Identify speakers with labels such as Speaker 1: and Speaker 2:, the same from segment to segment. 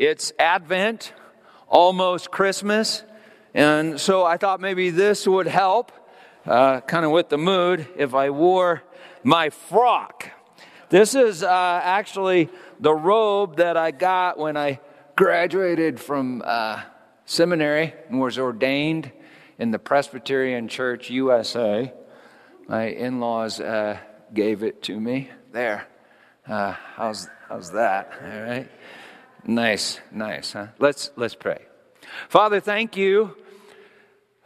Speaker 1: it's Advent, almost Christmas. And so I thought maybe this would help, uh, kind of with the mood, if I wore my frock. This is uh, actually the robe that I got when I graduated from uh, seminary and was ordained in the Presbyterian Church USA. My in laws uh, gave it to me. There. Uh, how's, how's that? All right. Nice, nice. Huh? Let's, let's pray. Father, thank you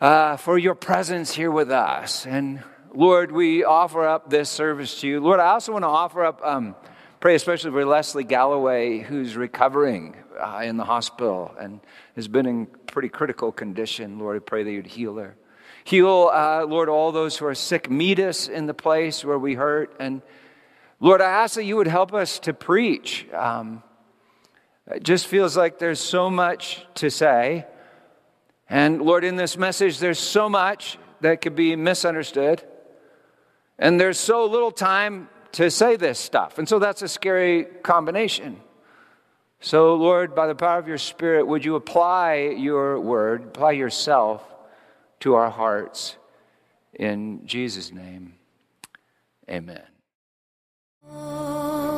Speaker 1: uh, for your presence here with us. And Lord, we offer up this service to you. Lord, I also want to offer up, um, pray especially for Leslie Galloway, who's recovering uh, in the hospital and has been in pretty critical condition. Lord, I pray that you'd heal her. Heal, uh, Lord, all those who are sick. Meet us in the place where we hurt. And Lord, I ask that you would help us to preach. Um, it just feels like there's so much to say. And Lord, in this message, there's so much that could be misunderstood. And there's so little time to say this stuff. And so that's a scary combination. So, Lord, by the power of your Spirit, would you apply your word, apply yourself to our hearts? In Jesus' name, amen. Oh.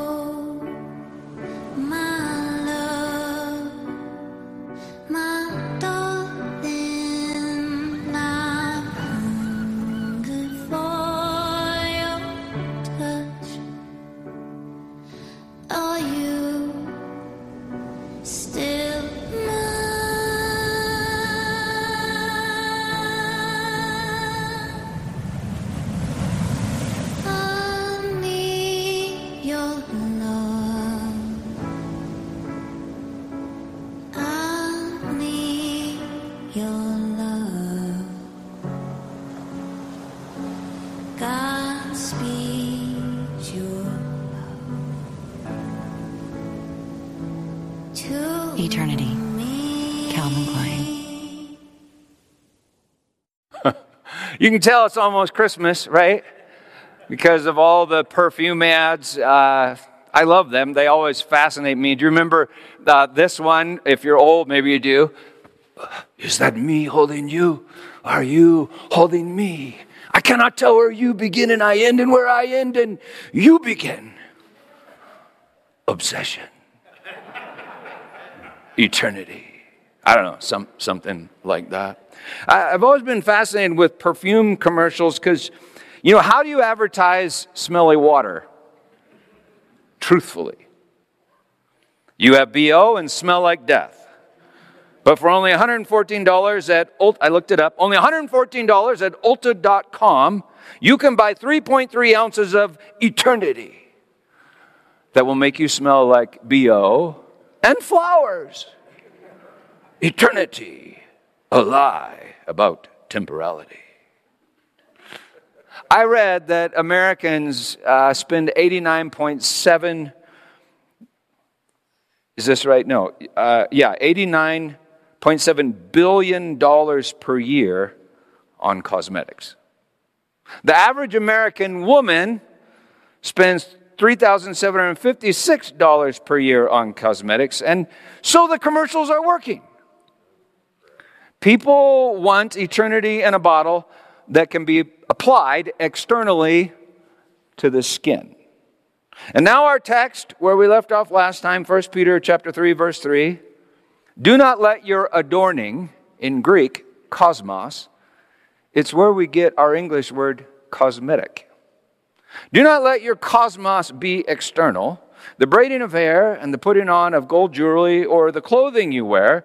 Speaker 1: You can tell it's almost Christmas, right? Because of all the perfume ads. Uh, I love them. They always fascinate me. Do you remember uh, this one? If you're old, maybe you do. Is that me holding you? Are you holding me? I cannot tell where you begin and I end and where I end and you begin. Obsession eternity. I don't know, some, something like that. I've always been fascinated with perfume commercials because, you know, how do you advertise smelly water? Truthfully. You have BO and smell like death. But for only $114 at Ulta, I looked it up, only $114 at Ulta.com, you can buy 3.3 ounces of eternity that will make you smell like BO and flowers. Eternity, a lie about temporality. I read that Americans uh, spend 89.7 is this right? No. Uh, yeah, $89.7 billion per year on cosmetics. The average American woman spends $3,756 per year on cosmetics. And so the commercials are working. People want eternity in a bottle that can be applied externally to the skin. And now our text where we left off last time, 1 Peter chapter 3 verse 3, do not let your adorning in Greek cosmos, it's where we get our English word cosmetic. Do not let your cosmos be external, the braiding of hair and the putting on of gold jewelry or the clothing you wear,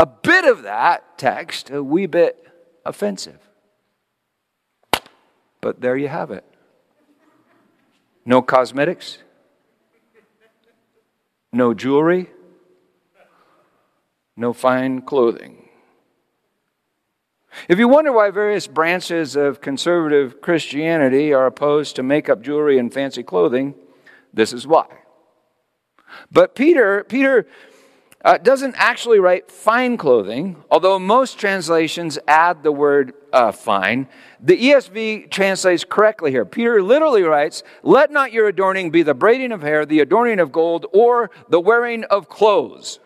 Speaker 1: a bit of that text a wee bit offensive. But there you have it. No cosmetics no jewelry, no fine clothing. If you wonder why various branches of conservative Christianity are opposed to makeup, jewelry, and fancy clothing, this is why. But Peter, Peter uh, doesn't actually write fine clothing, although most translations add the word uh, fine. The ESV translates correctly here. Peter literally writes, Let not your adorning be the braiding of hair, the adorning of gold, or the wearing of clothes.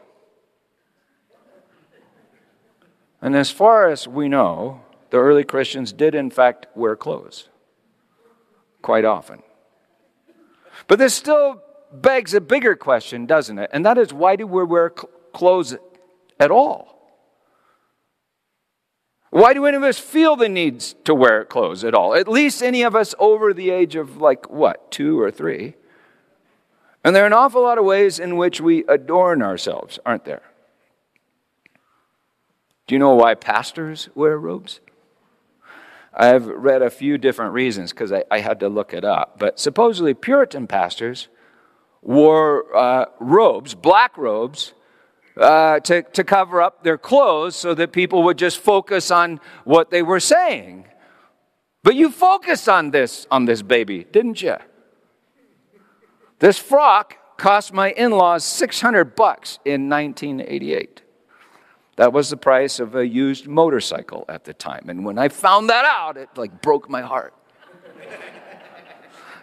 Speaker 1: And as far as we know, the early Christians did in fact wear clothes quite often. But this still begs a bigger question, doesn't it? And that is why do we wear clothes at all? Why do any of us feel the need to wear clothes at all? At least any of us over the age of, like, what, two or three? And there are an awful lot of ways in which we adorn ourselves, aren't there? Do you know why pastors wear robes? I've read a few different reasons because I, I, had to look it up. But supposedly, Puritan pastors wore uh, robes, black robes, uh, to, to cover up their clothes so that people would just focus on what they were saying. But you focused on this, on this baby, didn't you? This frock cost my in laws 600 bucks in 1988. That was the price of a used motorcycle at the time. And when I found that out, it like broke my heart.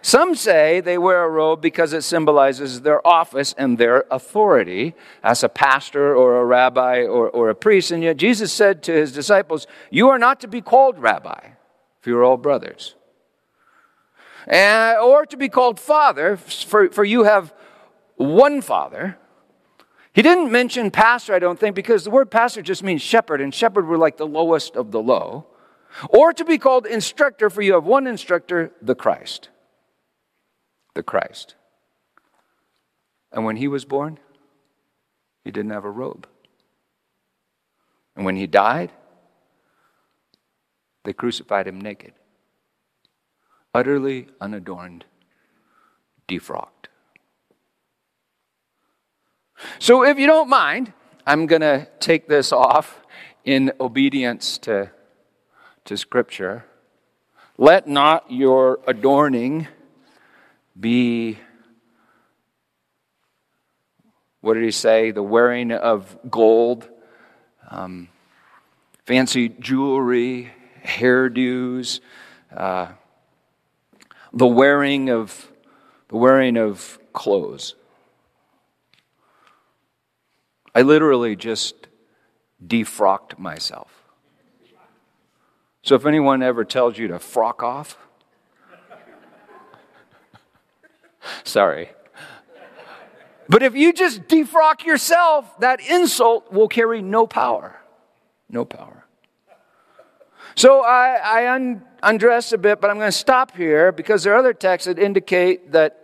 Speaker 1: Some say they wear a robe because it symbolizes their office and their authority as a pastor or a rabbi or, or a priest. And yet Jesus said to his disciples, You are not to be called rabbi, for you're all brothers. And, or to be called father, for, for you have one father. He didn't mention pastor, I don't think, because the word pastor just means shepherd, and shepherd were like the lowest of the low. Or to be called instructor, for you have one instructor, the Christ. The Christ. And when he was born, he didn't have a robe. And when he died, they crucified him naked, utterly unadorned, defrocked. So, if you don't mind, I'm going to take this off in obedience to, to Scripture. Let not your adorning be, what did he say? The wearing of gold, um, fancy jewelry, hairdos, uh, the wearing of the wearing of clothes. I literally just defrocked myself. So if anyone ever tells you to frock off, sorry. But if you just defrock yourself, that insult will carry no power. No power. So I, I un, undress a bit, but I'm going to stop here because there are other texts that indicate that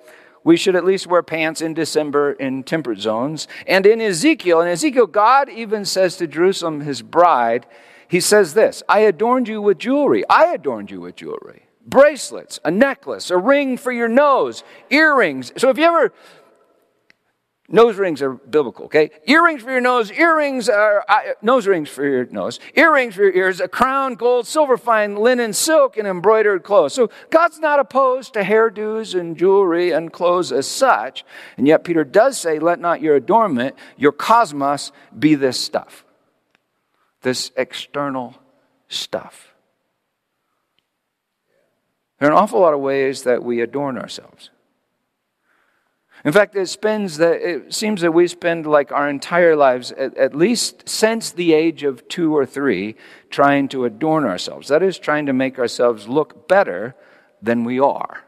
Speaker 1: we should at least wear pants in December in temperate zones. And in Ezekiel, in Ezekiel, God even says to Jerusalem, his bride, he says this I adorned you with jewelry. I adorned you with jewelry. Bracelets, a necklace, a ring for your nose, earrings. So if you ever Nose rings are biblical, okay? Earrings for your nose, earrings are uh, nose rings for your nose, earrings for your ears, a crown, gold, silver, fine linen, silk, and embroidered clothes. So God's not opposed to hairdos and jewelry and clothes as such. And yet Peter does say, let not your adornment, your cosmos, be this stuff, this external stuff. There are an awful lot of ways that we adorn ourselves. In fact, it, spends that, it seems that we spend like our entire lives, at, at least since the age of two or three, trying to adorn ourselves. That is, trying to make ourselves look better than we are.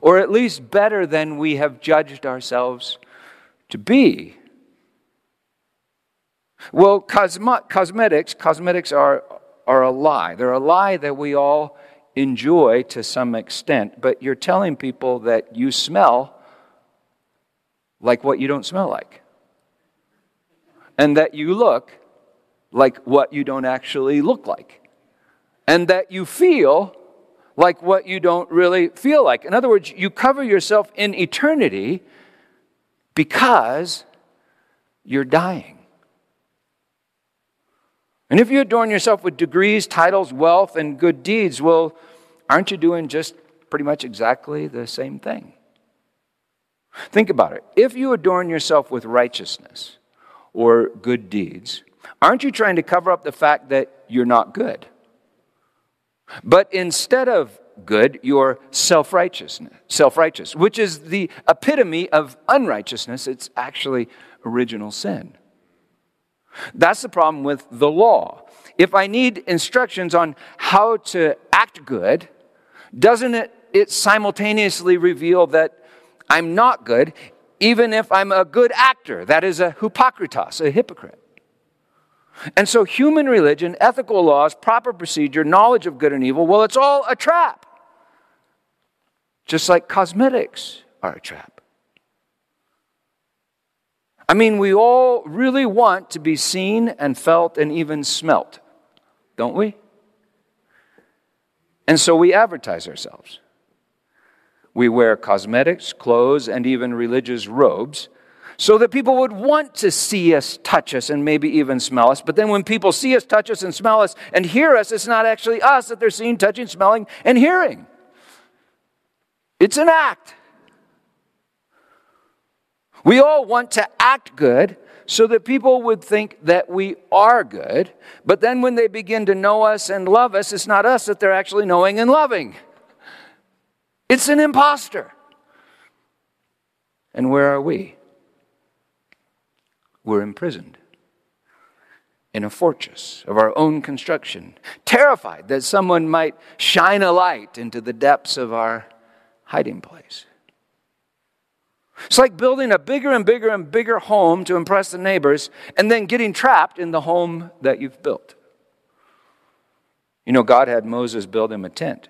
Speaker 1: Or at least better than we have judged ourselves to be. Well, cosmo- cosmetics, cosmetics are, are a lie. They're a lie that we all enjoy to some extent, but you're telling people that you smell like what you don't smell like. And that you look like what you don't actually look like. And that you feel like what you don't really feel like. In other words, you cover yourself in eternity because you're dying. And if you adorn yourself with degrees, titles, wealth, and good deeds, well, aren't you doing just pretty much exactly the same thing? Think about it. If you adorn yourself with righteousness or good deeds, aren't you trying to cover up the fact that you're not good? But instead of good, you're self-righteous, self-righteous, which is the epitome of unrighteousness. It's actually original sin. That's the problem with the law. If I need instructions on how to act good, doesn't it, it simultaneously reveal that I'm not good, even if I'm a good actor? That is a hypocritos, a hypocrite. And so, human religion, ethical laws, proper procedure, knowledge of good and evil, well, it's all a trap. Just like cosmetics are a trap. I mean, we all really want to be seen and felt and even smelt, don't we? And so we advertise ourselves. We wear cosmetics, clothes, and even religious robes so that people would want to see us, touch us, and maybe even smell us. But then when people see us, touch us, and smell us, and hear us, it's not actually us that they're seeing, touching, smelling, and hearing. It's an act. We all want to act good so that people would think that we are good. But then when they begin to know us and love us, it's not us that they're actually knowing and loving. It's an impostor. And where are we? We're imprisoned in a fortress of our own construction, terrified that someone might shine a light into the depths of our hiding place. It's like building a bigger and bigger and bigger home to impress the neighbors and then getting trapped in the home that you've built. You know, God had Moses build him a tent.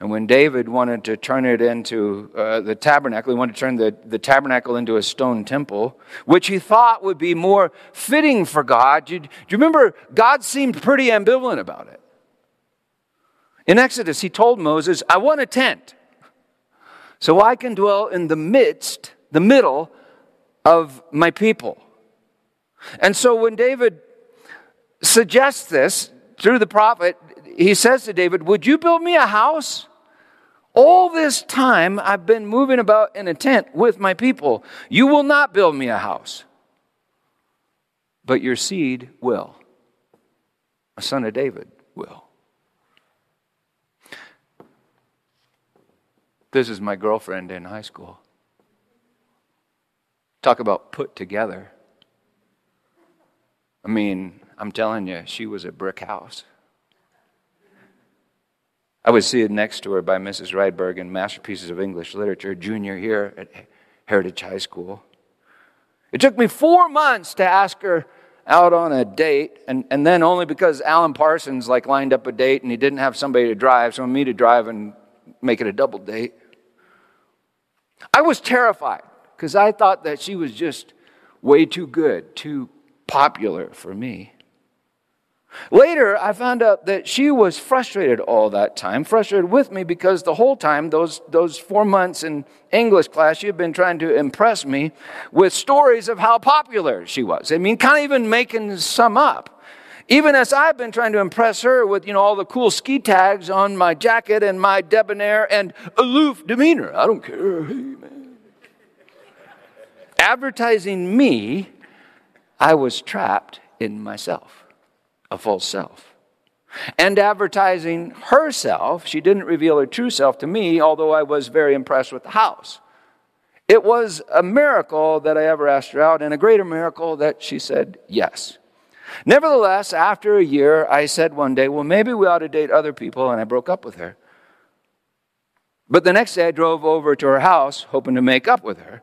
Speaker 1: And when David wanted to turn it into uh, the tabernacle, he wanted to turn the, the tabernacle into a stone temple, which he thought would be more fitting for God. Do you, do you remember? God seemed pretty ambivalent about it. In Exodus, he told Moses, I want a tent so I can dwell in the midst, the middle of my people. And so when David suggests this through the prophet, he says to David, Would you build me a house? All this time I've been moving about in a tent with my people. You will not build me a house, but your seed will. A son of David will. This is my girlfriend in high school. Talk about put together. I mean, I'm telling you, she was a brick house. I was seated next to her by Mrs. Rydberg in Masterpieces of English Literature, junior year at Heritage High School. It took me four months to ask her out on a date, and, and then only because Alan Parsons like lined up a date and he didn't have somebody to drive, so me to drive and make it a double date. I was terrified because I thought that she was just way too good, too popular for me. Later, I found out that she was frustrated all that time, frustrated with me because the whole time, those, those four months in English class, she had been trying to impress me with stories of how popular she was. I mean, kind of even making some up. Even as I've been trying to impress her with, you know, all the cool ski tags on my jacket and my debonair and aloof demeanor. I don't care. Hey, man. Advertising me, I was trapped in myself, a false self. And advertising herself, she didn't reveal her true self to me, although I was very impressed with the house. It was a miracle that I ever asked her out, and a greater miracle that she said yes. Nevertheless, after a year, I said one day, well, maybe we ought to date other people, and I broke up with her. But the next day, I drove over to her house, hoping to make up with her.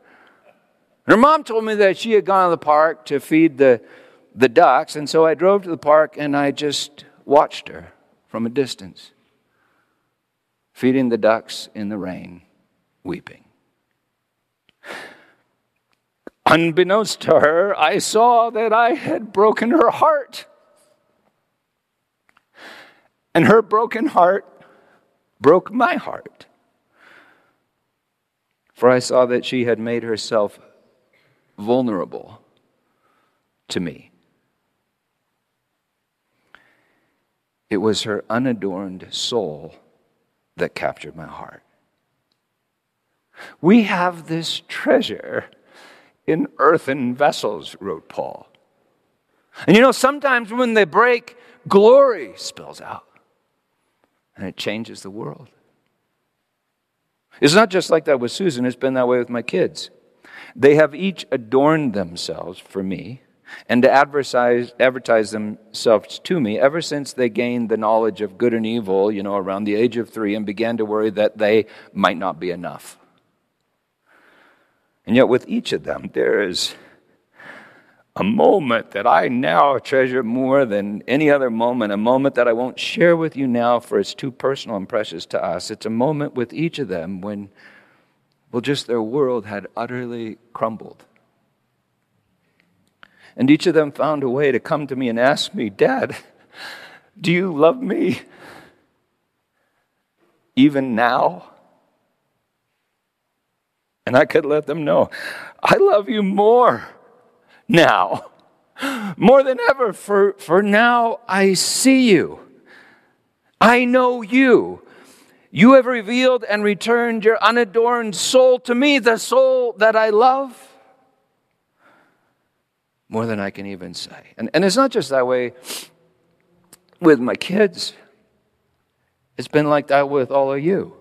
Speaker 1: Her mom told me that she had gone to the park to feed the, the ducks, and so I drove to the park and I just watched her from a distance, feeding the ducks in the rain, weeping. Unbeknownst to her, I saw that I had broken her heart. And her broken heart broke my heart. For I saw that she had made herself vulnerable to me. It was her unadorned soul that captured my heart. We have this treasure in earthen vessels, wrote Paul. And you know, sometimes when they break, glory spills out and it changes the world. It's not just like that with Susan, it's been that way with my kids. They have each adorned themselves for me and to advertise, advertise themselves to me ever since they gained the knowledge of good and evil, you know, around the age of three and began to worry that they might not be enough. And yet, with each of them, there is a moment that I now treasure more than any other moment, a moment that I won't share with you now for it's too personal and precious to us. It's a moment with each of them when, well, just their world had utterly crumbled. And each of them found a way to come to me and ask me, Dad, do you love me even now? And I could let them know, I love you more now. More than ever, for, for now I see you. I know you. You have revealed and returned your unadorned soul to me, the soul that I love. More than I can even say. And, and it's not just that way with my kids, it's been like that with all of you.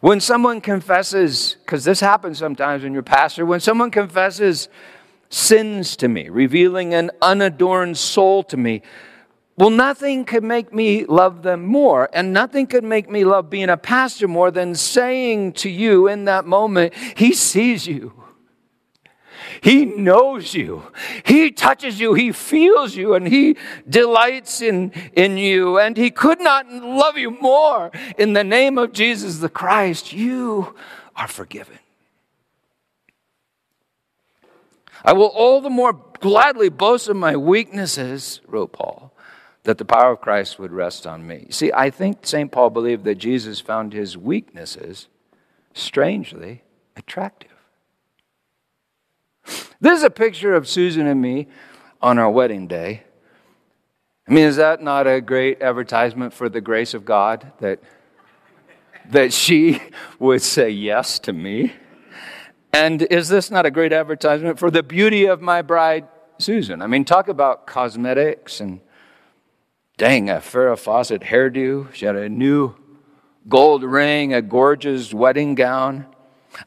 Speaker 1: When someone confesses, because this happens sometimes when you're pastor, when someone confesses sins to me, revealing an unadorned soul to me. Well, nothing could make me love them more, and nothing could make me love being a pastor more than saying to you in that moment, He sees you. He knows you. He touches you. He feels you and he delights in, in you. And he could not love you more. In the name of Jesus the Christ, you are forgiven. I will all the more gladly boast of my weaknesses, wrote Paul, that the power of Christ would rest on me. See, I think St. Paul believed that Jesus found his weaknesses strangely attractive. This is a picture of Susan and me on our wedding day. I mean, is that not a great advertisement for the grace of God that, that she would say yes to me? And is this not a great advertisement for the beauty of my bride, Susan? I mean, talk about cosmetics and dang, a Farrah Fawcett hairdo. She had a new gold ring, a gorgeous wedding gown.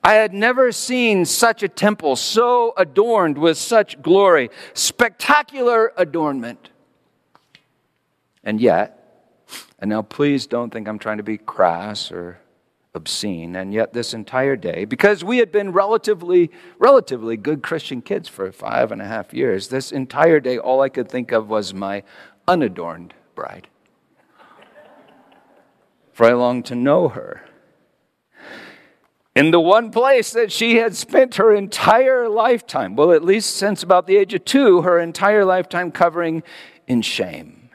Speaker 1: I had never seen such a temple so adorned with such glory, spectacular adornment. And yet, and now please don't think I'm trying to be crass or obscene. And yet, this entire day, because we had been relatively, relatively good Christian kids for five and a half years, this entire day, all I could think of was my unadorned bride. For I longed to know her. In the one place that she had spent her entire lifetime, well, at least since about the age of two, her entire lifetime covering in shame.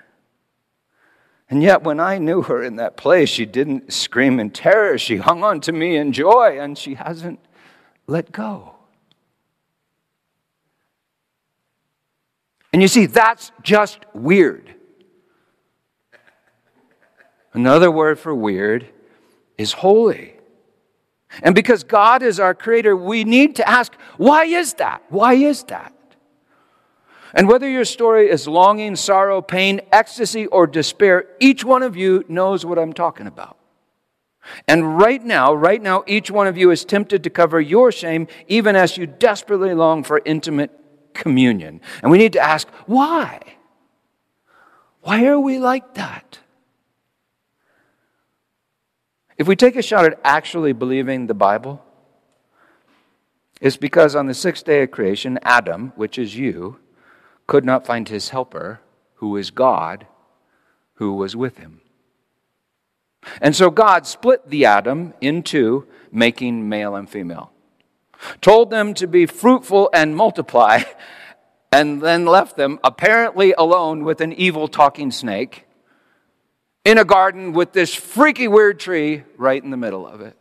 Speaker 1: And yet, when I knew her in that place, she didn't scream in terror. She hung on to me in joy, and she hasn't let go. And you see, that's just weird. Another word for weird is holy. And because God is our creator, we need to ask, why is that? Why is that? And whether your story is longing, sorrow, pain, ecstasy, or despair, each one of you knows what I'm talking about. And right now, right now, each one of you is tempted to cover your shame, even as you desperately long for intimate communion. And we need to ask, why? Why are we like that? If we take a shot at actually believing the Bible, it's because on the sixth day of creation, Adam, which is you, could not find his helper, who is God, who was with him. And so God split the Adam into making male and female, told them to be fruitful and multiply, and then left them apparently alone with an evil talking snake in a garden with this freaky weird tree right in the middle of it.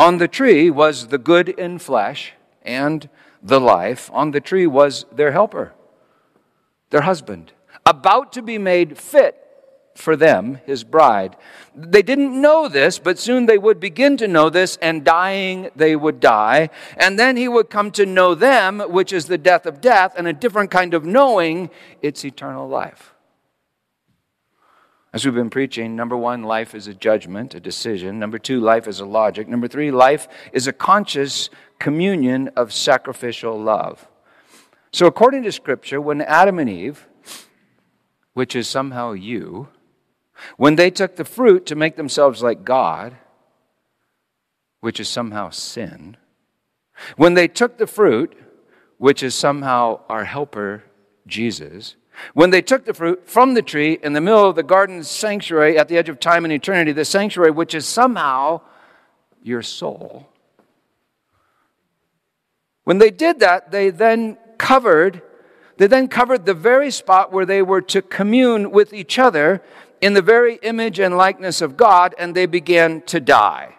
Speaker 1: On the tree was the good in flesh and the life on the tree was their helper, their husband, about to be made fit for them, his bride. They didn't know this, but soon they would begin to know this, and dying they would die. And then he would come to know them, which is the death of death, and a different kind of knowing, it's eternal life. As we've been preaching, number one, life is a judgment, a decision. Number two, life is a logic. Number three, life is a conscious communion of sacrificial love. So, according to Scripture, when Adam and Eve, which is somehow you, when they took the fruit to make themselves like God, which is somehow sin, when they took the fruit, which is somehow our helper, Jesus, when they took the fruit from the tree in the middle of the garden sanctuary at the edge of time and eternity, the sanctuary which is somehow your soul, when they did that, they then covered they then covered the very spot where they were to commune with each other in the very image and likeness of God, and they began to die.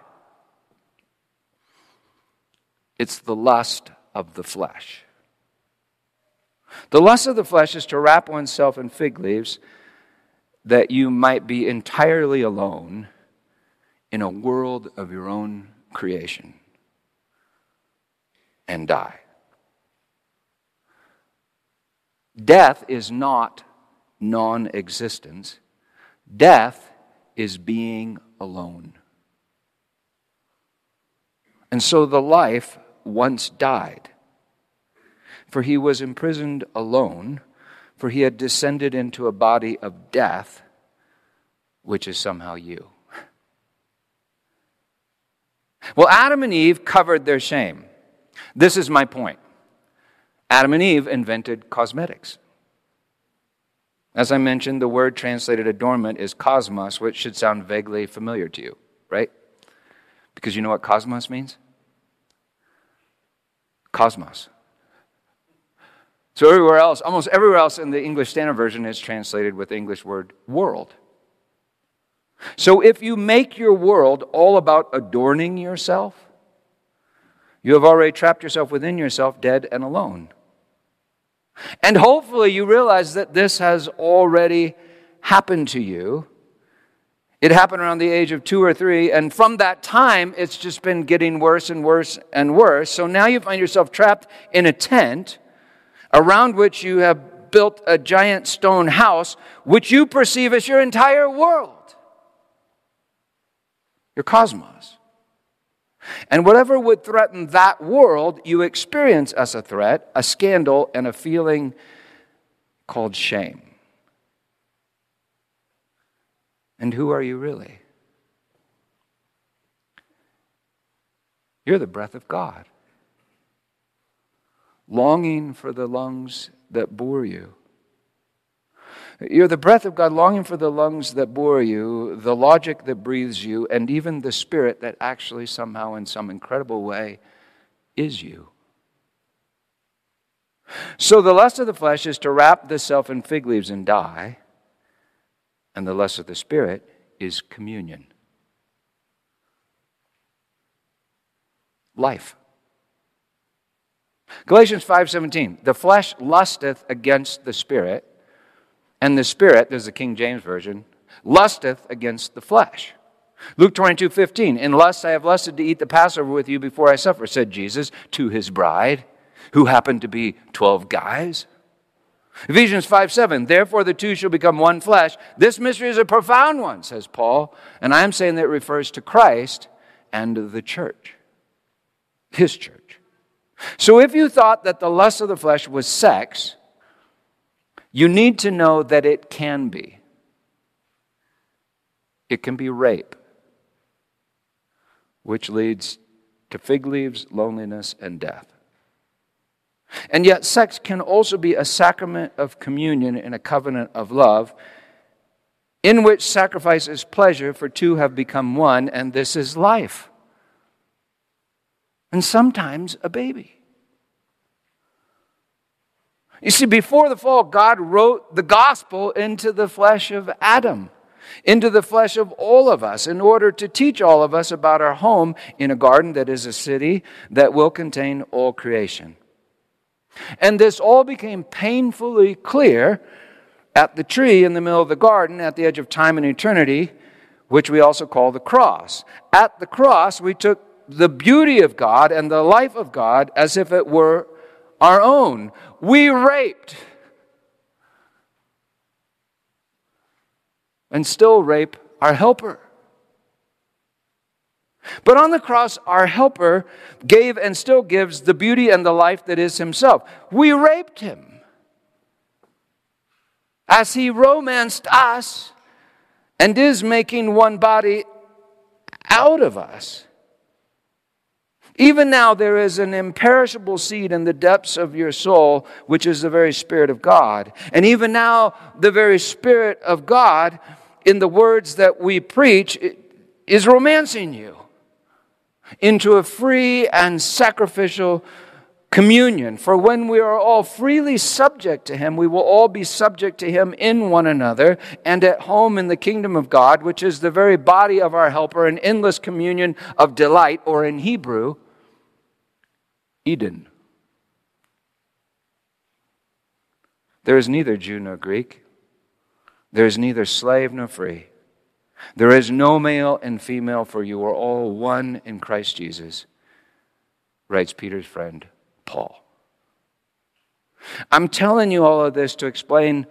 Speaker 1: It's the lust of the flesh. The lust of the flesh is to wrap oneself in fig leaves that you might be entirely alone in a world of your own creation and die. Death is not non existence, death is being alone. And so the life once died, for he was imprisoned alone, for he had descended into a body of death, which is somehow you. Well, Adam and Eve covered their shame. This is my point. Adam and Eve invented cosmetics. As I mentioned, the word translated adornment is cosmos, which should sound vaguely familiar to you, right? Because you know what cosmos means? Cosmos. So everywhere else, almost everywhere else in the English Standard Version is translated with the English word world. So if you make your world all about adorning yourself, you have already trapped yourself within yourself, dead and alone. And hopefully you realize that this has already happened to you. It happened around the age of two or three, and from that time, it's just been getting worse and worse and worse. So now you find yourself trapped in a tent around which you have built a giant stone house, which you perceive as your entire world, your cosmos. And whatever would threaten that world, you experience as a threat, a scandal, and a feeling called shame. And who are you really? You're the breath of God, longing for the lungs that bore you you're the breath of God, longing for the lungs that bore you, the logic that breathes you, and even the spirit that actually, somehow, in some incredible way, is you. So, the lust of the flesh is to wrap the self in fig leaves and die, and the lust of the spirit is communion. Life. Galatians 5:17 The flesh lusteth against the spirit and the spirit, there's the King James Version, lusteth against the flesh. Luke 22, 15. In lust I have lusted to eat the Passover with you before I suffer, said Jesus to his bride, who happened to be 12 guys. Ephesians 5 7, therefore the two shall become one flesh. This mystery is a profound one, says Paul, and I'm saying that it refers to Christ and the church, his church. So if you thought that the lust of the flesh was sex, you need to know that it can be. It can be rape, which leads to fig leaves, loneliness, and death. And yet, sex can also be a sacrament of communion and a covenant of love in which sacrifice is pleasure, for two have become one, and this is life. And sometimes a baby. You see, before the fall, God wrote the gospel into the flesh of Adam, into the flesh of all of us, in order to teach all of us about our home in a garden that is a city that will contain all creation. And this all became painfully clear at the tree in the middle of the garden at the edge of time and eternity, which we also call the cross. At the cross, we took the beauty of God and the life of God as if it were our own. We raped and still rape our helper. But on the cross, our helper gave and still gives the beauty and the life that is himself. We raped him as he romanced us and is making one body out of us. Even now, there is an imperishable seed in the depths of your soul, which is the very Spirit of God. And even now, the very Spirit of God, in the words that we preach, is romancing you into a free and sacrificial communion. For when we are all freely subject to Him, we will all be subject to Him in one another and at home in the kingdom of God, which is the very body of our helper, an endless communion of delight, or in Hebrew, Eden. There is neither Jew nor Greek, there is neither slave nor free. There is no male and female, for you are all one in Christ Jesus, writes Peter's friend Paul. I'm telling you all of this to explain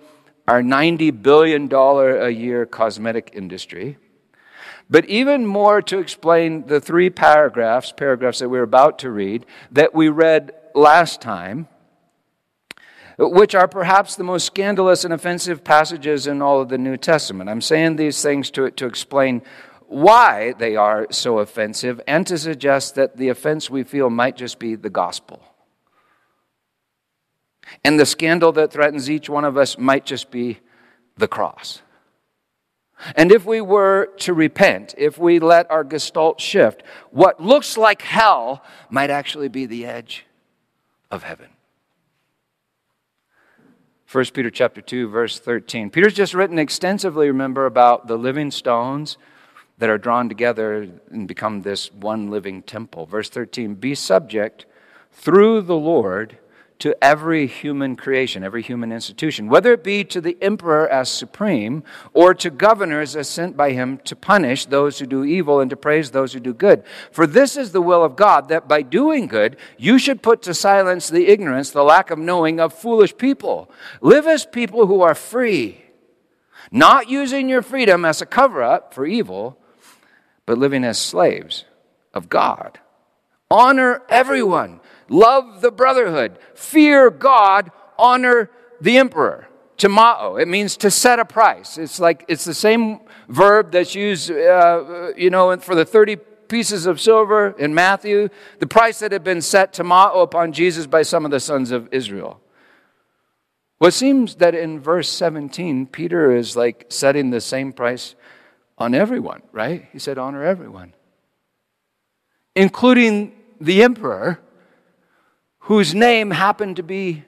Speaker 1: our $90 billion a year cosmetic industry, but even more to explain the three paragraphs, paragraphs that we're about to read, that we read last time, which are perhaps the most scandalous and offensive passages in all of the New Testament. I'm saying these things to, to explain why they are so offensive and to suggest that the offense we feel might just be the gospel. And the scandal that threatens each one of us might just be the cross. And if we were to repent, if we let our gestalt shift, what looks like hell might actually be the edge of heaven. 1 Peter chapter 2 verse 13. Peter's just written extensively remember about the living stones that are drawn together and become this one living temple. Verse 13, be subject through the Lord to every human creation, every human institution, whether it be to the emperor as supreme or to governors as sent by him to punish those who do evil and to praise those who do good. For this is the will of God, that by doing good, you should put to silence the ignorance, the lack of knowing of foolish people. Live as people who are free, not using your freedom as a cover up for evil, but living as slaves of God. Honor everyone love the brotherhood, fear God, honor the emperor. Timao, it means to set a price. It's like it's the same verb that's used, uh, you know, for the 30 pieces of silver in Matthew, the price that had been set timao upon Jesus by some of the sons of Israel. Well, it seems that in verse 17, Peter is like setting the same price on everyone, right? He said, honor everyone, including the emperor whose name happened to be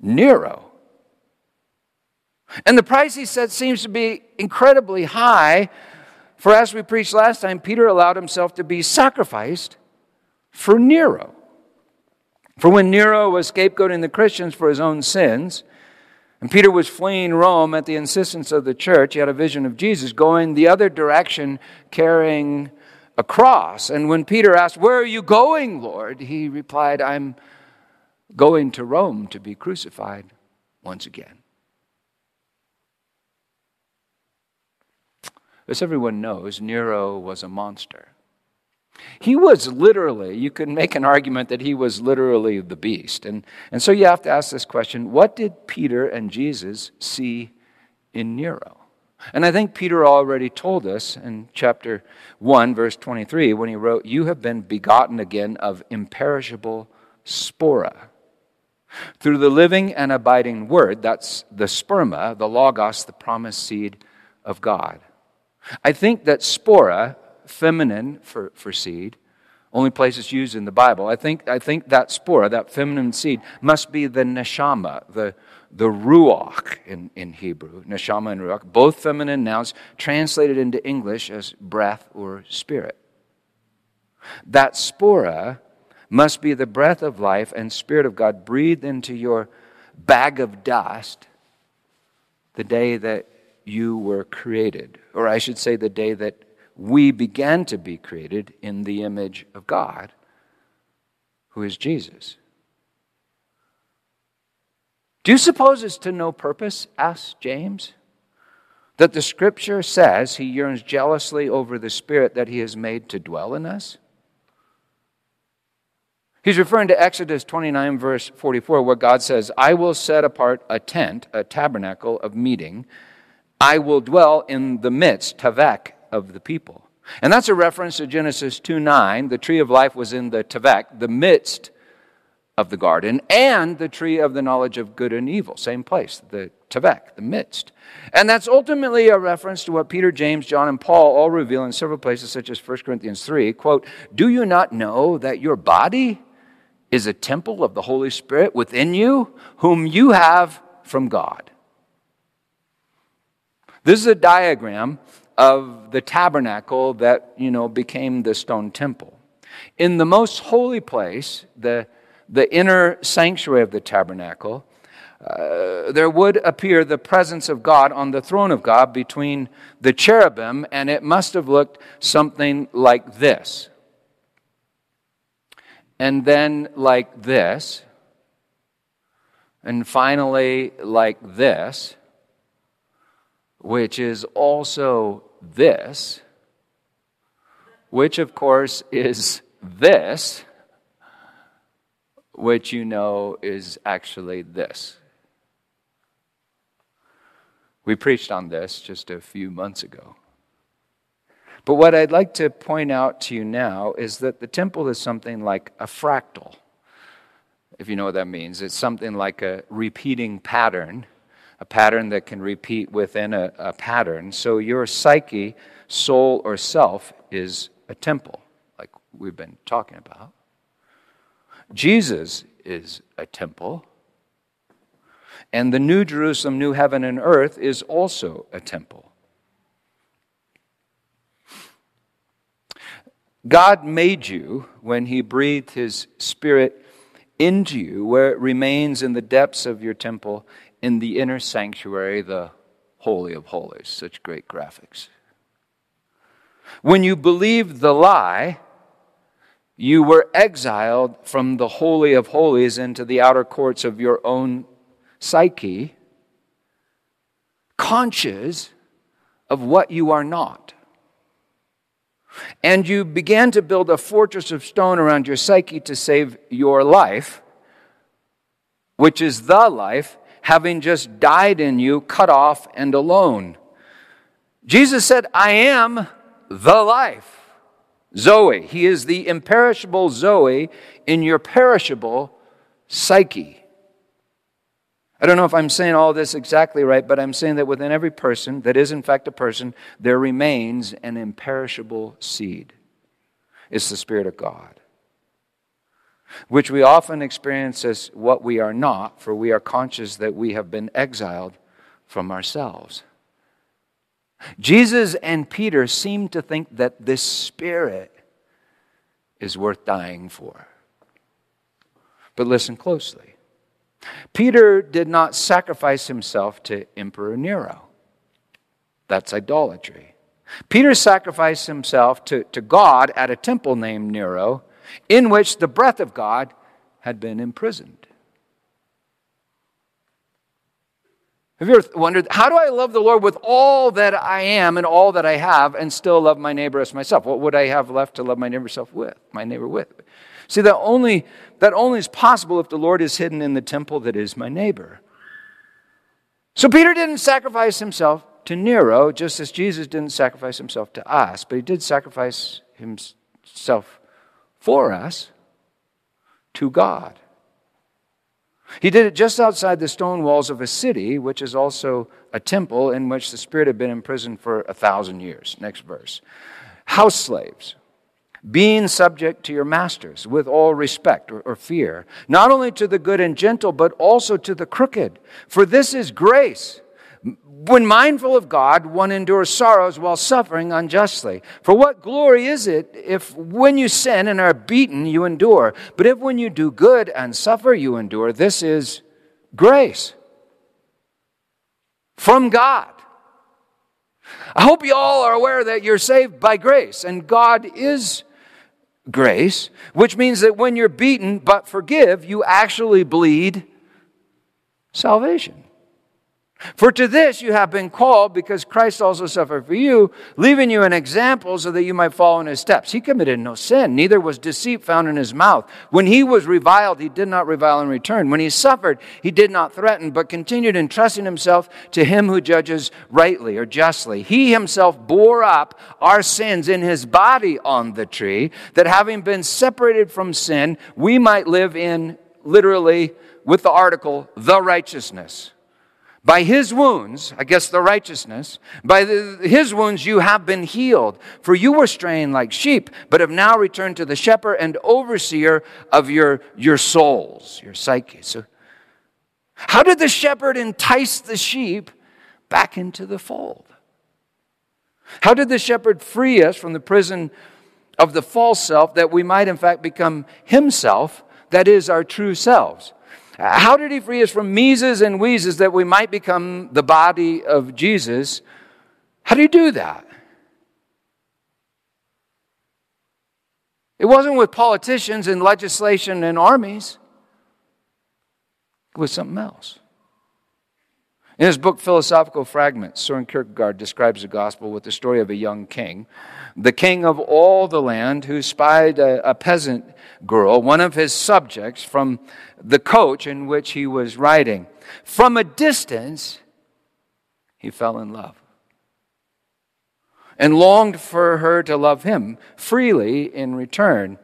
Speaker 1: Nero. And the price, he said, seems to be incredibly high. For as we preached last time, Peter allowed himself to be sacrificed for Nero. For when Nero was scapegoating the Christians for his own sins, and Peter was fleeing Rome at the insistence of the church, he had a vision of Jesus going the other direction carrying a cross. And when Peter asked, Where are you going, Lord? he replied, I'm going to Rome to be crucified once again. As everyone knows, Nero was a monster. He was literally, you could make an argument that he was literally the beast. And, and so you have to ask this question what did Peter and Jesus see in Nero? And I think Peter already told us in chapter 1, verse 23, when he wrote, You have been begotten again of imperishable spora through the living and abiding word, that's the sperma, the logos, the promised seed of God. I think that spora, feminine for, for seed, only place it's used in the Bible. I think, I think that spora, that feminine seed, must be the neshama, the, the ruach in, in Hebrew. Neshama and ruach, both feminine nouns translated into English as breath or spirit. That spora must be the breath of life and Spirit of God breathed into your bag of dust the day that you were created, or I should say, the day that we began to be created in the image of God, who is Jesus. Do you suppose it's to no purpose? asked James. That the scripture says he yearns jealously over the spirit that he has made to dwell in us? He's referring to Exodus 29, verse 44, where God says, I will set apart a tent, a tabernacle of meeting. I will dwell in the midst, tavek, of the people. And that's a reference to Genesis 2 9. The tree of life was in the tavek, the midst of the garden, and the tree of the knowledge of good and evil. Same place, the tavek, the midst. And that's ultimately a reference to what Peter, James, John, and Paul all reveal in several places, such as 1 Corinthians 3. Quote, Do you not know that your body is a temple of the Holy Spirit within you, whom you have from God. This is a diagram of the tabernacle that, you know, became the stone temple. In the most holy place, the, the inner sanctuary of the tabernacle, uh, there would appear the presence of God on the throne of God between the cherubim, and it must have looked something like this. And then like this, and finally like this, which is also this, which of course is this, which you know is actually this. We preached on this just a few months ago. But what I'd like to point out to you now is that the temple is something like a fractal. If you know what that means, it's something like a repeating pattern, a pattern that can repeat within a, a pattern. So your psyche, soul, or self is a temple, like we've been talking about. Jesus is a temple. And the New Jerusalem, New Heaven and Earth is also a temple. God made you when He breathed His Spirit into you, where it remains in the depths of your temple, in the inner sanctuary, the Holy of Holies. Such great graphics. When you believe the lie, you were exiled from the Holy of Holies into the outer courts of your own psyche, conscious of what you are not. And you began to build a fortress of stone around your psyche to save your life, which is the life, having just died in you, cut off and alone. Jesus said, I am the life. Zoe. He is the imperishable Zoe in your perishable psyche. I don't know if I'm saying all this exactly right, but I'm saying that within every person that is, in fact, a person, there remains an imperishable seed. It's the Spirit of God, which we often experience as what we are not, for we are conscious that we have been exiled from ourselves. Jesus and Peter seem to think that this Spirit is worth dying for. But listen closely. Peter did not sacrifice himself to Emperor Nero. That's idolatry. Peter sacrificed himself to, to God at a temple named Nero, in which the breath of God had been imprisoned. Have you ever wondered, how do I love the Lord with all that I am and all that I have and still love my neighbor as myself? What would I have left to love my neighbor self with, my neighbor with? See, that only, that only is possible if the Lord is hidden in the temple that is my neighbor. So Peter didn't sacrifice himself to Nero, just as Jesus didn't sacrifice himself to us, but he did sacrifice himself for us to God. He did it just outside the stone walls of a city, which is also a temple in which the Spirit had been imprisoned for a thousand years. Next verse. House slaves being subject to your masters with all respect or, or, fear, not only to the good and gentle, but also to the crooked. For this is grace. When mindful of God, one endures sorrows while suffering unjustly. For what glory is it if when you sin and are beaten, you endure? But if when you do good and suffer, you endure, this is grace. from God. I hope you all are aware that you're saved by grace, and God is grace, which means that when you're beaten but forgive, you actually bleed salvation. For to this you have been called, because Christ also suffered for you, leaving you an example so that you might follow in his steps. He committed no sin, neither was deceit found in his mouth. When he was reviled, he did not revile in return. When he suffered, he did not threaten, but continued entrusting himself to him who judges rightly or justly. He himself bore up our sins in his body on the tree, that having been separated from sin, we might live in, literally, with the article, the righteousness by his wounds, I guess the righteousness, by the, his wounds you have been healed. For you were straying like sheep, but have now returned to the shepherd and overseer of your, your souls, your psyche. So, how did the shepherd entice the sheep back into the fold? How did the shepherd free us from the prison of the false self that we might, in fact, become himself, that is, our true selves? How did he free us from Mises and wheezes that we might become the body of Jesus? How do you do that? It wasn't with politicians and legislation and armies. It was something else. In his book, Philosophical Fragments, Soren Kierkegaard describes the gospel with the story of a young king, the king of all the land, who spied a, a peasant girl, one of his subjects, from the coach in which he was riding. From a distance, he fell in love and longed for her to love him freely in return.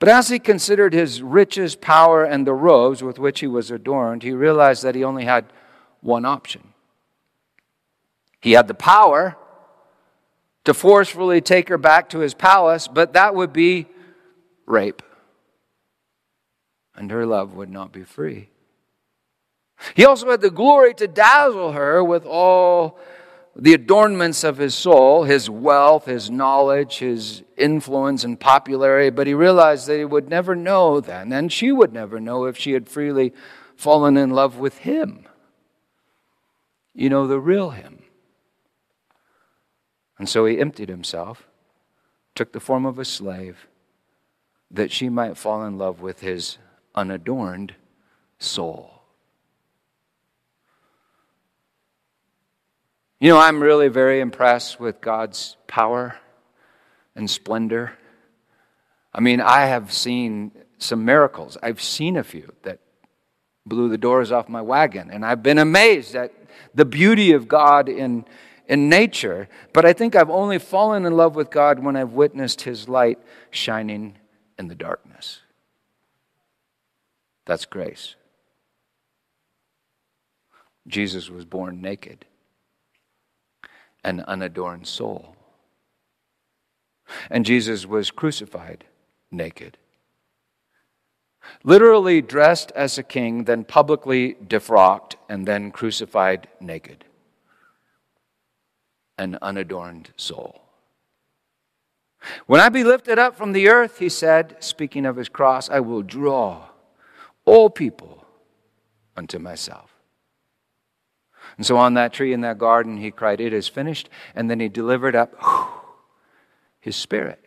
Speaker 1: But as he considered his riches, power, and the robes with which he was adorned, he realized that he only had one option. He had the power to forcefully take her back to his palace, but that would be rape. And her love would not be free. He also had the glory to dazzle her with all the adornments of his soul, his wealth, his knowledge, his influence and popularity, but he realized that he would never know then, and she would never know if she had freely fallen in love with him you know, the real him. And so he emptied himself, took the form of a slave, that she might fall in love with his unadorned soul. You know, I'm really very impressed with God's power and splendor. I mean, I have seen some miracles. I've seen a few that blew the doors off my wagon, and I've been amazed at the beauty of God in, in nature, but I think I've only fallen in love with God when I've witnessed His light shining in the darkness. That's grace. Jesus was born naked, an unadorned soul. And Jesus was crucified naked literally dressed as a king, then publicly defrocked, and then crucified naked. An unadorned soul. When I be lifted up from the earth, he said, speaking of his cross, I will draw all people unto myself. And so on that tree in that garden, he cried, It is finished. And then he delivered up his spirit,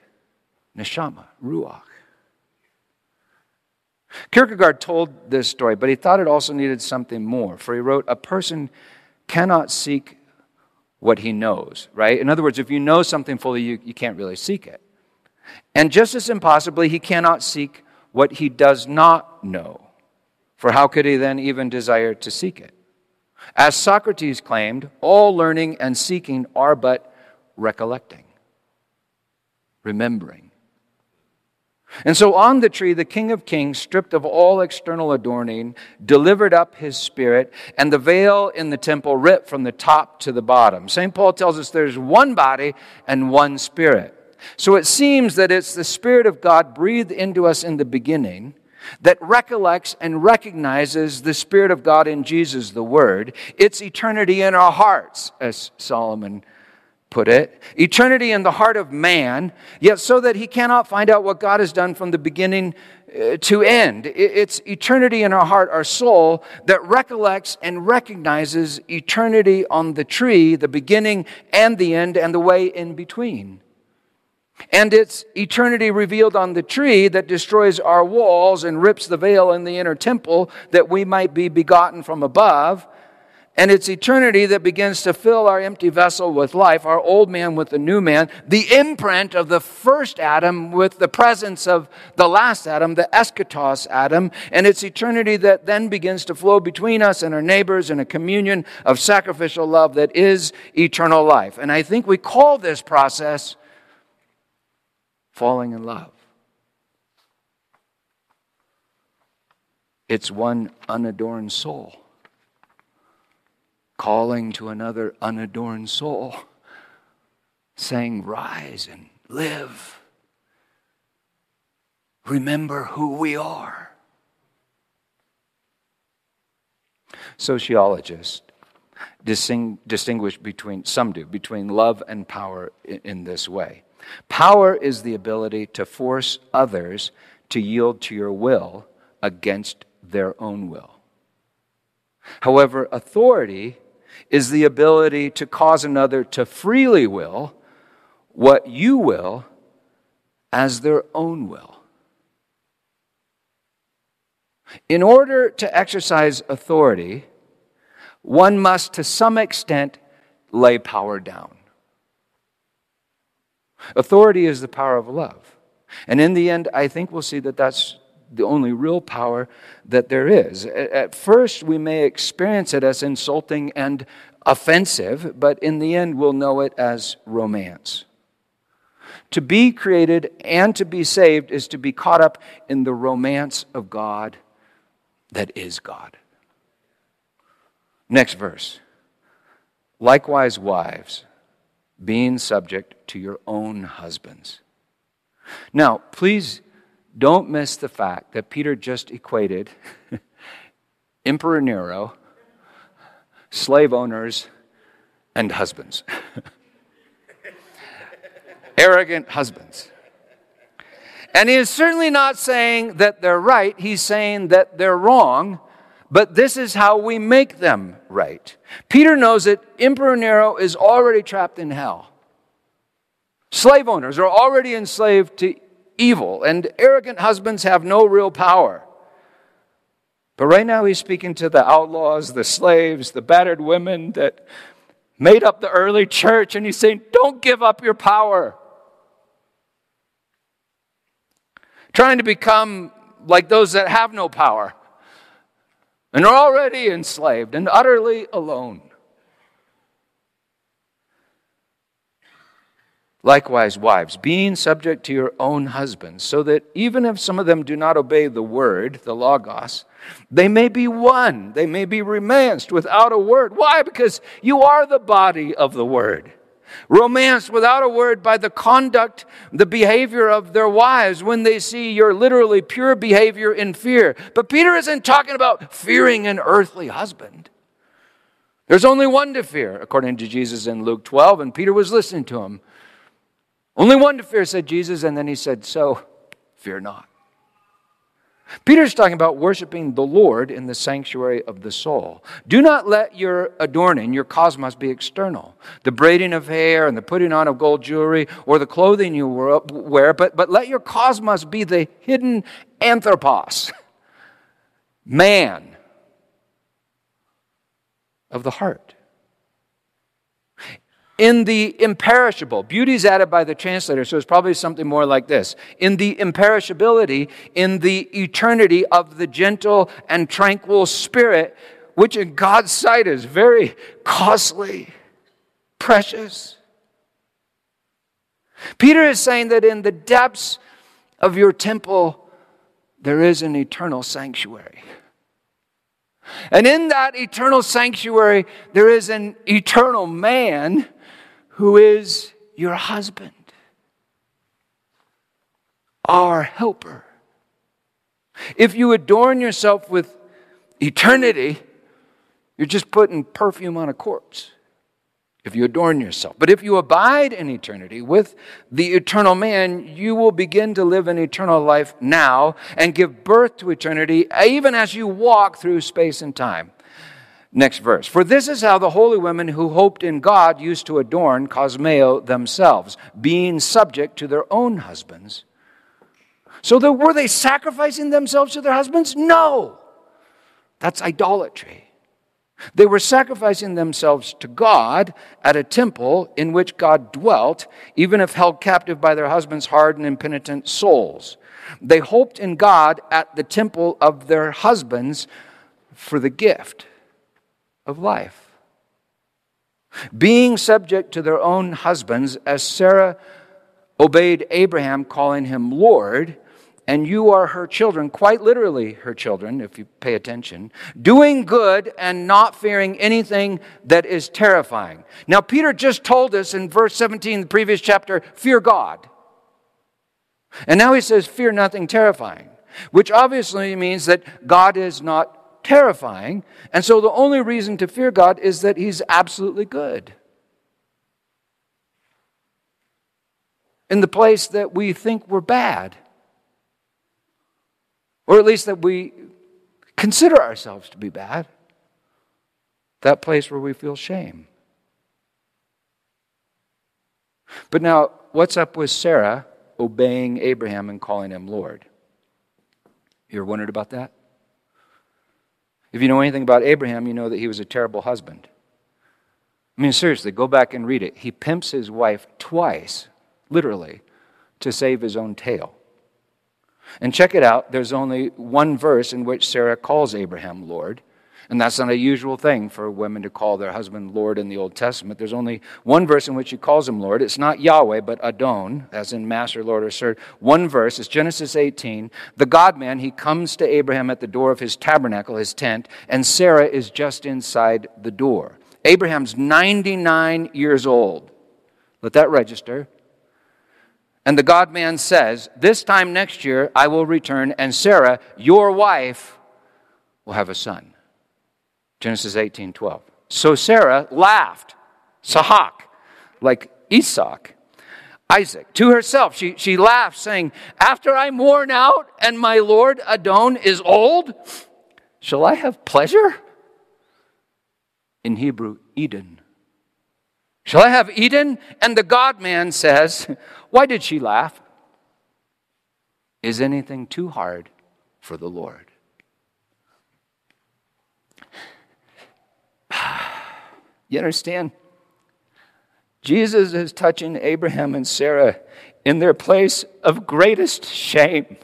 Speaker 1: neshama, ruach. Kierkegaard told this story, but he thought it also needed something more. For he wrote, A person cannot seek what he knows, right? In other words, if you know something fully, you, you can't really seek it. And just as impossibly, he cannot seek what he does not know. For how could he then even desire to seek it? As Socrates claimed, all learning and seeking are but recollecting, remembering. And so on the tree, the King of Kings, stripped of all external adorning, delivered up his spirit, and the veil in the temple ripped from the top to the bottom. St. Paul tells us there's one body and one spirit. So it seems that it's the Spirit of God breathed into us in the beginning that recollects and recognizes the Spirit of God in Jesus, the Word. It's eternity in our hearts, as Solomon put it, eternity in the heart of man, yet so that he cannot find out what God has done from the beginning uh, to end. It's eternity in our heart, our soul, that recollects and recognizes eternity on the tree, the beginning and the end, and the way in between. And it's eternity revealed on the tree that destroys our walls and rips the veil in the inner temple that we might be begotten from above and it's eternity that begins to fill our empty vessel with life, our old man with the new man, the imprint of the first Adam with the presence of the last Adam, the eschatos Adam. And it's eternity that then begins to flow between us and our neighbors in a communion of sacrificial love that is eternal life. And I think we call this process falling in love. It's one unadorned soul calling to another unadorned soul, saying, Rise and live. Remember who we are. Sociologists distinguish between, some do, between love and power in this way. Power is the ability to force others to yield to your will against their own will. However, authority is the ability to cause another to freely will what you will as their own will. In order to exercise authority, one must to some extent lay power down. Authority is the power of love. And in the end, I think we'll see that that's the only real power that there is. At first, we may experience it as insulting and offensive, but in the end, we'll know it as romance. To be created and to be saved is to be caught up in the romance of God that is God. Next verse. Likewise, wives, being subject to your own husbands. Now, please don't miss the fact that Peter just equated Emperor Nero, slave owners, and husbands. Arrogant husbands. And he is certainly not saying that they're right, he's saying that they're wrong, but this is how we make them right. Peter knows that Emperor Nero is already trapped in hell. Slave owners are already enslaved to evil, and arrogant husbands have no real power. But right now, he's speaking to the outlaws, the slaves, the battered women that made up the early church, and he's saying, Don't give up your power. Trying to become like those that have no power and are already enslaved and utterly alone. Likewise, wives, being subject to your own husbands, so that even if some of them do not obey the word, the Logos, they may be won, they may be romanced without a word. Why? Because you are the body of the word. Romanced without a word by the conduct, the behavior of their wives when they see your literally pure behavior in fear. But Peter isn't talking about fearing an earthly husband. There's only one to fear, according to Jesus in Luke 12, and Peter was listening to him. Only one to fear, said Jesus, and then he said, So fear not. Peter's talking about worshiping the Lord in the sanctuary of the soul. Do not let your adorning, your cosmos, be external. The braiding of hair and the putting on of gold jewelry or the clothing you wear, but, but let your cosmos be the hidden anthropos, man of the heart in the imperishable. Beauty is added by the translator, so it's probably something more like this. In the imperishability, in the eternity of the gentle and tranquil spirit, which in God's sight is very costly, precious. Peter is saying that in the depths of your temple, there is an eternal sanctuary. And in that eternal sanctuary, there is an eternal man who is your husband, our helper. If you adorn yourself with eternity, you're just putting perfume on a corpse. if you adorn yourself. But if you abide in eternity with the eternal man, you will begin to live an eternal life now and give birth to eternity even as you walk through space and time. Next verse. For this is how the holy women who hoped in God used to adorn cosmeo themselves, being subject to their own husbands. So the, were they sacrificing themselves to their husbands? No. That's idolatry. They were sacrificing themselves to God at a temple in which God dwelt, even if held captive by their husbands' hard and impenitent souls. They hoped in God at the temple of their husbands for the gift of life. Being subject to their own husbands, as Sarah obeyed Abraham, calling him Lord, and you are her children, quite literally her children, if you pay attention, doing good and not fearing anything that is terrifying. Now, Peter just told us in verse 17, the previous chapter, fear God. And now he says, fear nothing terrifying, which obviously means that God is not terrifying. And so the only reason to fear God is that he's absolutely good. In the place that we think we're bad or at least that we consider ourselves to be bad, that place where we feel shame. But now, what's up with Sarah obeying Abraham and calling him Lord? You ever wondered about that? If you know anything about Abraham, you know that he was a terrible husband. I mean, seriously, go back and read it. He pimps his wife twice, literally, to save his own tail. And check it out, there's only one verse in which Sarah calls Abraham Lord. And that's not a usual thing for women to call their husband Lord in the Old Testament. There's only one verse in which he calls him Lord. It's not Yahweh, but Adon, as in Master, Lord, or Sir. One verse is Genesis 18. The God man, he comes to Abraham at the door of his tabernacle, his tent, and Sarah is just inside the door. Abraham's 99 years old. Let that register. And the God man says, This time next year I will return, and Sarah, your wife, will have a son. Genesis 18 12. So Sarah laughed, Sahak, like Isaac, Isaac, to herself. She, she laughed, saying, After I'm worn out and my Lord Adon is old, shall I have pleasure? In Hebrew, Eden. Shall I have Eden? And the God man says, Why did she laugh? Is anything too hard for the Lord? You understand? Jesus is touching Abraham and Sarah in their place of greatest shame.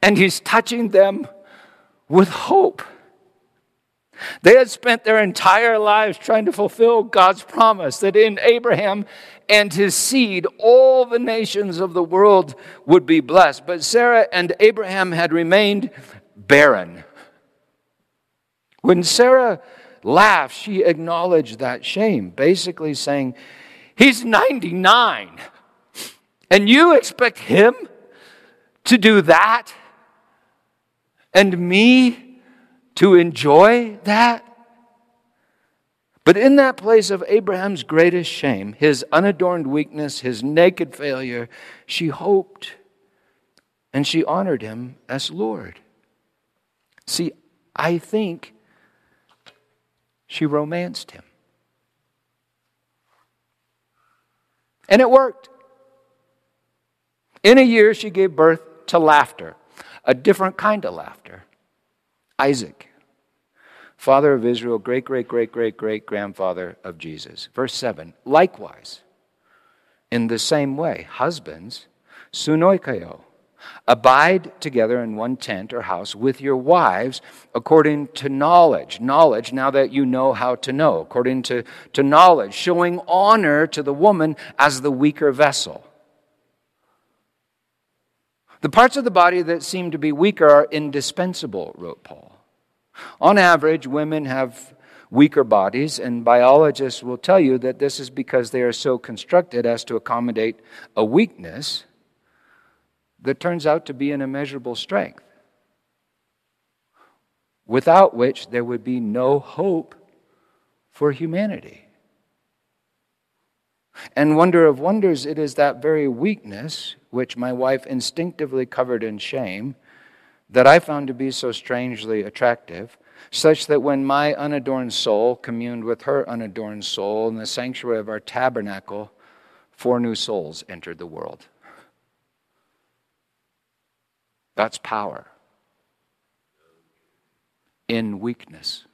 Speaker 1: And he's touching them with hope. They had spent their entire lives trying to fulfill God's promise that in Abraham and his seed, all the nations of the world would be blessed. But Sarah and Abraham had remained barren. When Sarah laughed, she acknowledged that shame, basically saying, He's 99, and you expect him to do that? And me to enjoy that. But in that place of Abraham's greatest shame, his unadorned weakness, his naked failure, she hoped and she honored him as Lord. See, I think she romanced him. And it worked. In a year, she gave birth to laughter, a different kind of laughter. Isaac, father of Israel, great, great, great, great, great grandfather of Jesus. Verse 7 Likewise, in the same way, husbands, sunoikeo, abide together in one tent or house with your wives according to knowledge. Knowledge, now that you know how to know, according to, to knowledge, showing honor to the woman as the weaker vessel. The parts of the body that seem to be weaker are indispensable, wrote Paul. On average, women have weaker bodies, and biologists will tell you that this is because they are so constructed as to accommodate a weakness that turns out to be an immeasurable strength, without which there would be no hope for humanity. And wonder of wonders, it is that very weakness which my wife instinctively covered in shame that I found to be so strangely attractive, such that when my unadorned soul communed with her unadorned soul in the sanctuary of our tabernacle, four new souls entered the world. That's power in weakness.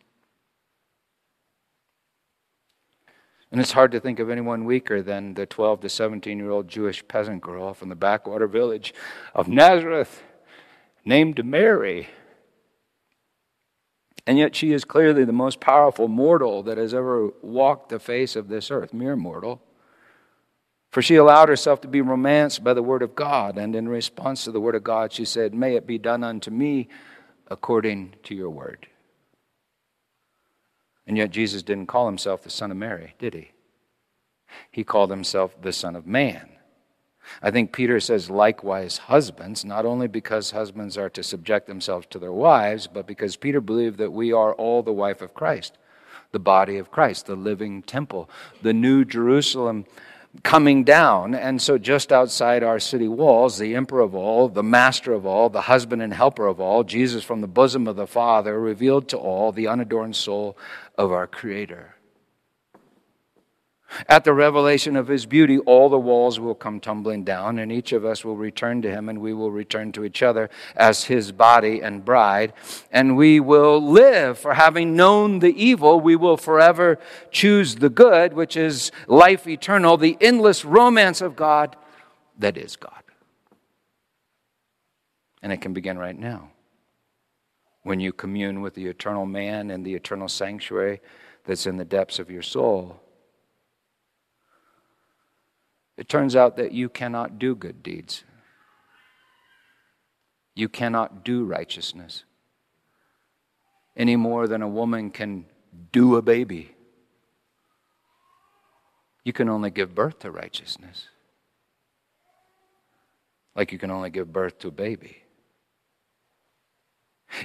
Speaker 1: And it's hard to think of anyone weaker than the 12 to 17 year old Jewish peasant girl from the backwater village of Nazareth named Mary. And yet she is clearly the most powerful mortal that has ever walked the face of this earth, mere mortal. For she allowed herself to be romanced by the word of God, and in response to the word of God, she said, May it be done unto me according to your word. And yet Jesus didn't call himself the Son of Mary, did he? He called himself the Son of Man. I think Peter says, likewise, husbands, not only because husbands are to subject themselves to their wives, but because Peter believed that we are all the wife of Christ, the body of Christ, the living temple, the new Jerusalem coming down. And so, just outside our city walls, the emperor of all, the master of all, the husband and helper of all, Jesus from the bosom of the Father, revealed to all the unadorned soul of our Creator. At the revelation of his beauty, all the walls will come tumbling down, and each of us will return to him, and we will return to each other as his body and bride. And we will live, for having known the evil, we will forever choose the good, which is life eternal, the endless romance of God that is God. And it can begin right now when you commune with the eternal man and the eternal sanctuary that's in the depths of your soul. It turns out that you cannot do good deeds. You cannot do righteousness any more than a woman can do a baby. You can only give birth to righteousness, like you can only give birth to a baby.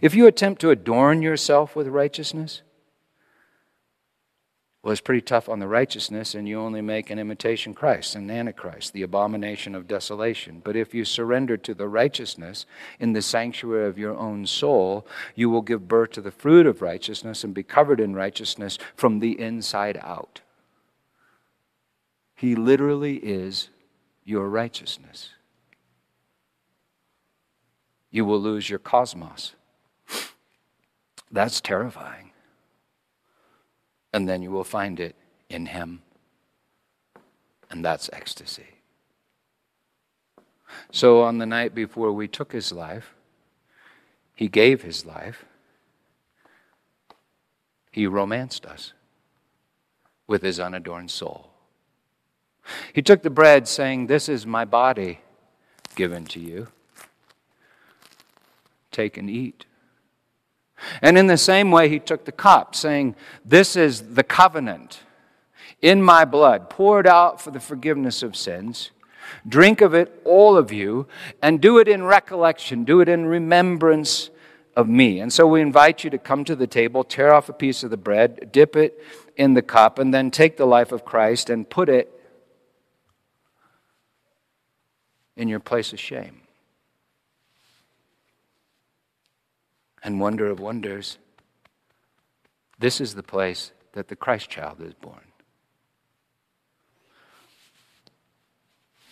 Speaker 1: If you attempt to adorn yourself with righteousness, well, it's pretty tough on the righteousness, and you only make an imitation Christ, an antichrist, the abomination of desolation. But if you surrender to the righteousness in the sanctuary of your own soul, you will give birth to the fruit of righteousness and be covered in righteousness from the inside out. He literally is your righteousness. You will lose your cosmos. That's terrifying. And then you will find it in Him. And that's ecstasy. So, on the night before we took His life, He gave His life. He romanced us with His unadorned soul. He took the bread, saying, This is my body given to you. Take and eat. And in the same way, he took the cup, saying, This is the covenant in my blood, poured out for the forgiveness of sins. Drink of it, all of you, and do it in recollection, do it in remembrance of me. And so we invite you to come to the table, tear off a piece of the bread, dip it in the cup, and then take the life of Christ and put it in your place of shame. And wonder of wonders, this is the place that the Christ child is born.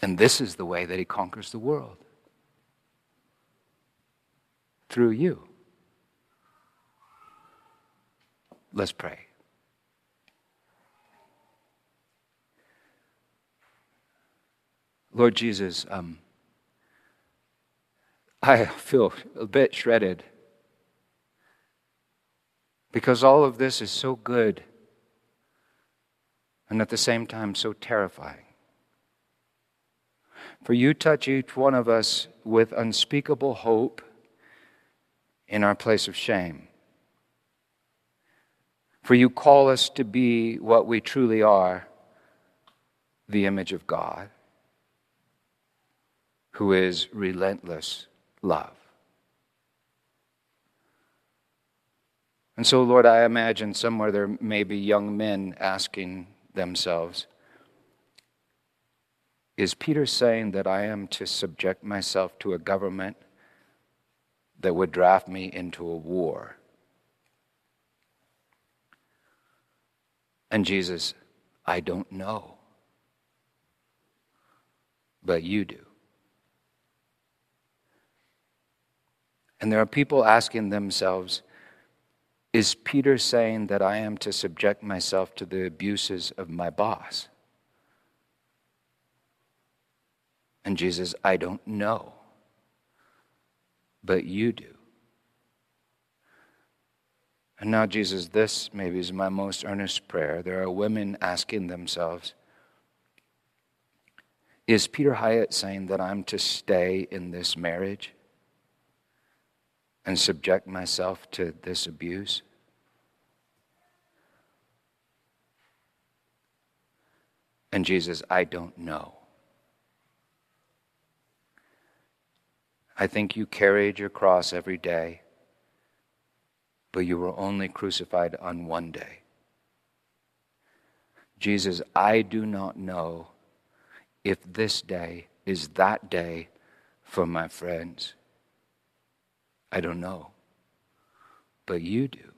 Speaker 1: And this is the way that he conquers the world through you. Let's pray. Lord Jesus, um, I feel a bit shredded because all of this is so good and at the same time so terrifying. For you touch each one of us with unspeakable hope in our place of shame. For you call us to be what we truly are the image of God, who is relentless love. And so, Lord, I imagine somewhere there may be young men asking themselves, is Peter saying that I am to subject myself to a government that would draft me into a war? And Jesus, I don't know. But you do. And there are people asking themselves, is Peter saying that I am to subject myself to the abuses of my boss? And Jesus, I don't know. But you do. And now, Jesus, this maybe is my most earnest prayer. There are women asking themselves, is Peter Hiett saying that I'm to stay in this marriage and subject myself to this abuse? And Jesus, I don't know. I think you carried your cross every day but you were only crucified on one day. Jesus, I do not know if this day is that day for my friends. I don't know. But you do.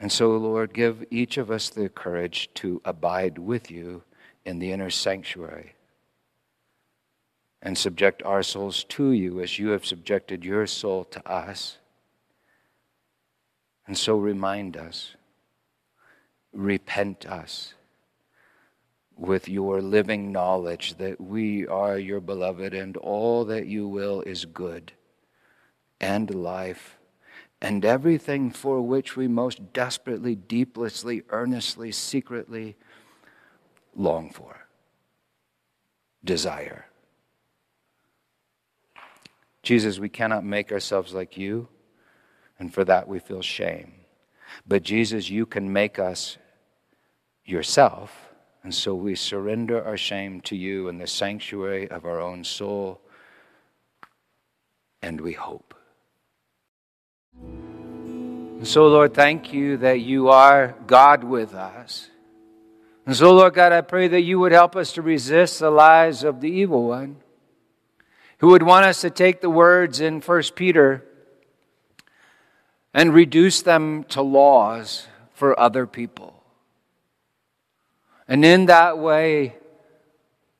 Speaker 1: And so, Lord, give each of us the courage to abide with you in the inner sanctuary and subject our souls to you as you have subjected your soul to us. And so remind us, repent us with your living knowledge that we are your beloved and all that you will is good and life and everything for which we most desperately, deeply, earnestly, secretly long for, desire. Jesus, we cannot make ourselves like you and for that we feel shame. But Jesus, you can make us yourself, and so we surrender our shame to you in the sanctuary of our own soul, and we hope. And so, Lord, thank you that you are God with us. And so, Lord God, I pray that you would help us to resist the lies of the evil one, who would want us to take the words in 1 Peter and reduce them to laws for other people. And in that way,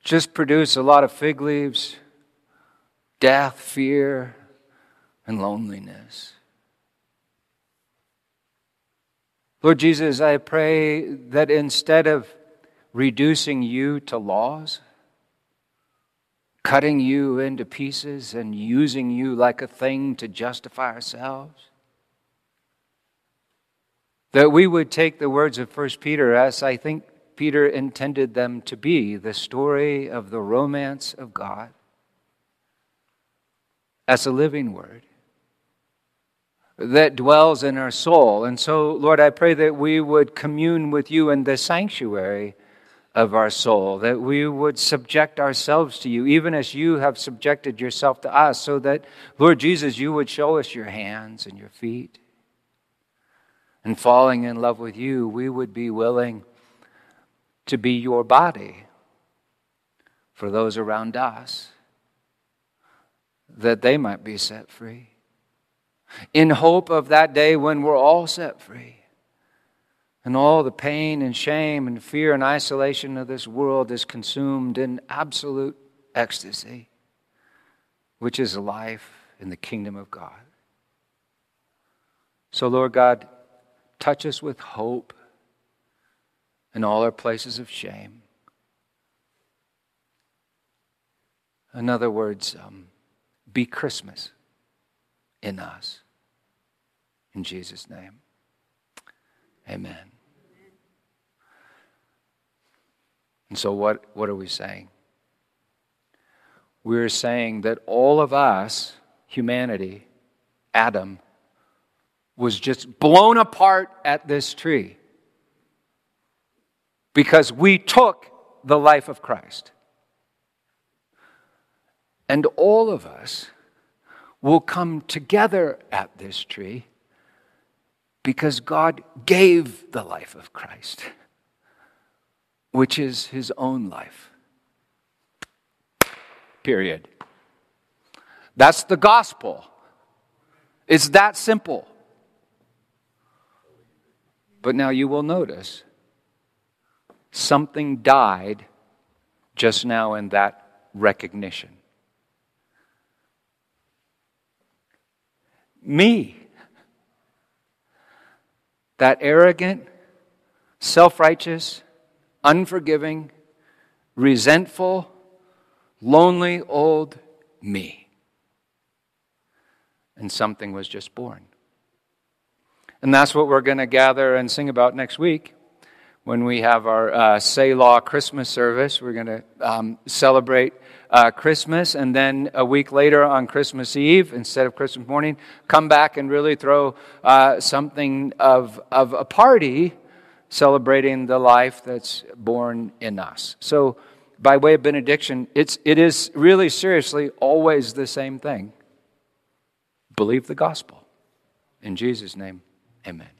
Speaker 1: just produce a lot of fig leaves, death, fear, and loneliness. Lord Jesus, I pray that instead of reducing you to laws, cutting you into pieces, and using you like a thing to justify ourselves, that we would take the words of 1 Peter as I think Peter intended them to be the story of the romance of God as a living word that dwells in our soul. And so, Lord, I pray that we would commune with you in the sanctuary of our soul, that we would subject ourselves to you, even as you have subjected yourself to us, so that, Lord Jesus, you would show us your hands and your feet and falling in love with you, we would be willing to be your body for those around us, that they might be set free. In hope of that day when we're all set free, and all the pain and shame and fear and isolation of this world is consumed in absolute ecstasy, which is life in the kingdom of God. So, Lord God, Touch us with hope in all our places of shame. In other words, um, be Christmas in us. In Jesus' name. Amen. And so, what, what are we saying? We're saying that all of us, humanity, Adam, was just blown apart at this tree because we took the life of Christ. And all of us will come together at this tree because God gave the life of Christ, which is his own life. Period. That's the gospel. It's that simple. But now you will notice something died just now in that recognition. Me. That arrogant, self righteous, unforgiving, resentful, lonely old me. And something was just born. And that's what we're going to gather and sing about next week when we have our uh, Selah Christmas service. We're going to um, celebrate uh, Christmas, and then a week later on Christmas Eve, instead of Christmas morning, come back and really throw uh, something of, of a party celebrating the life that's born in us. So, by way of benediction, it's, it is really seriously always the same thing. Believe the gospel. In Jesus' name. Amen.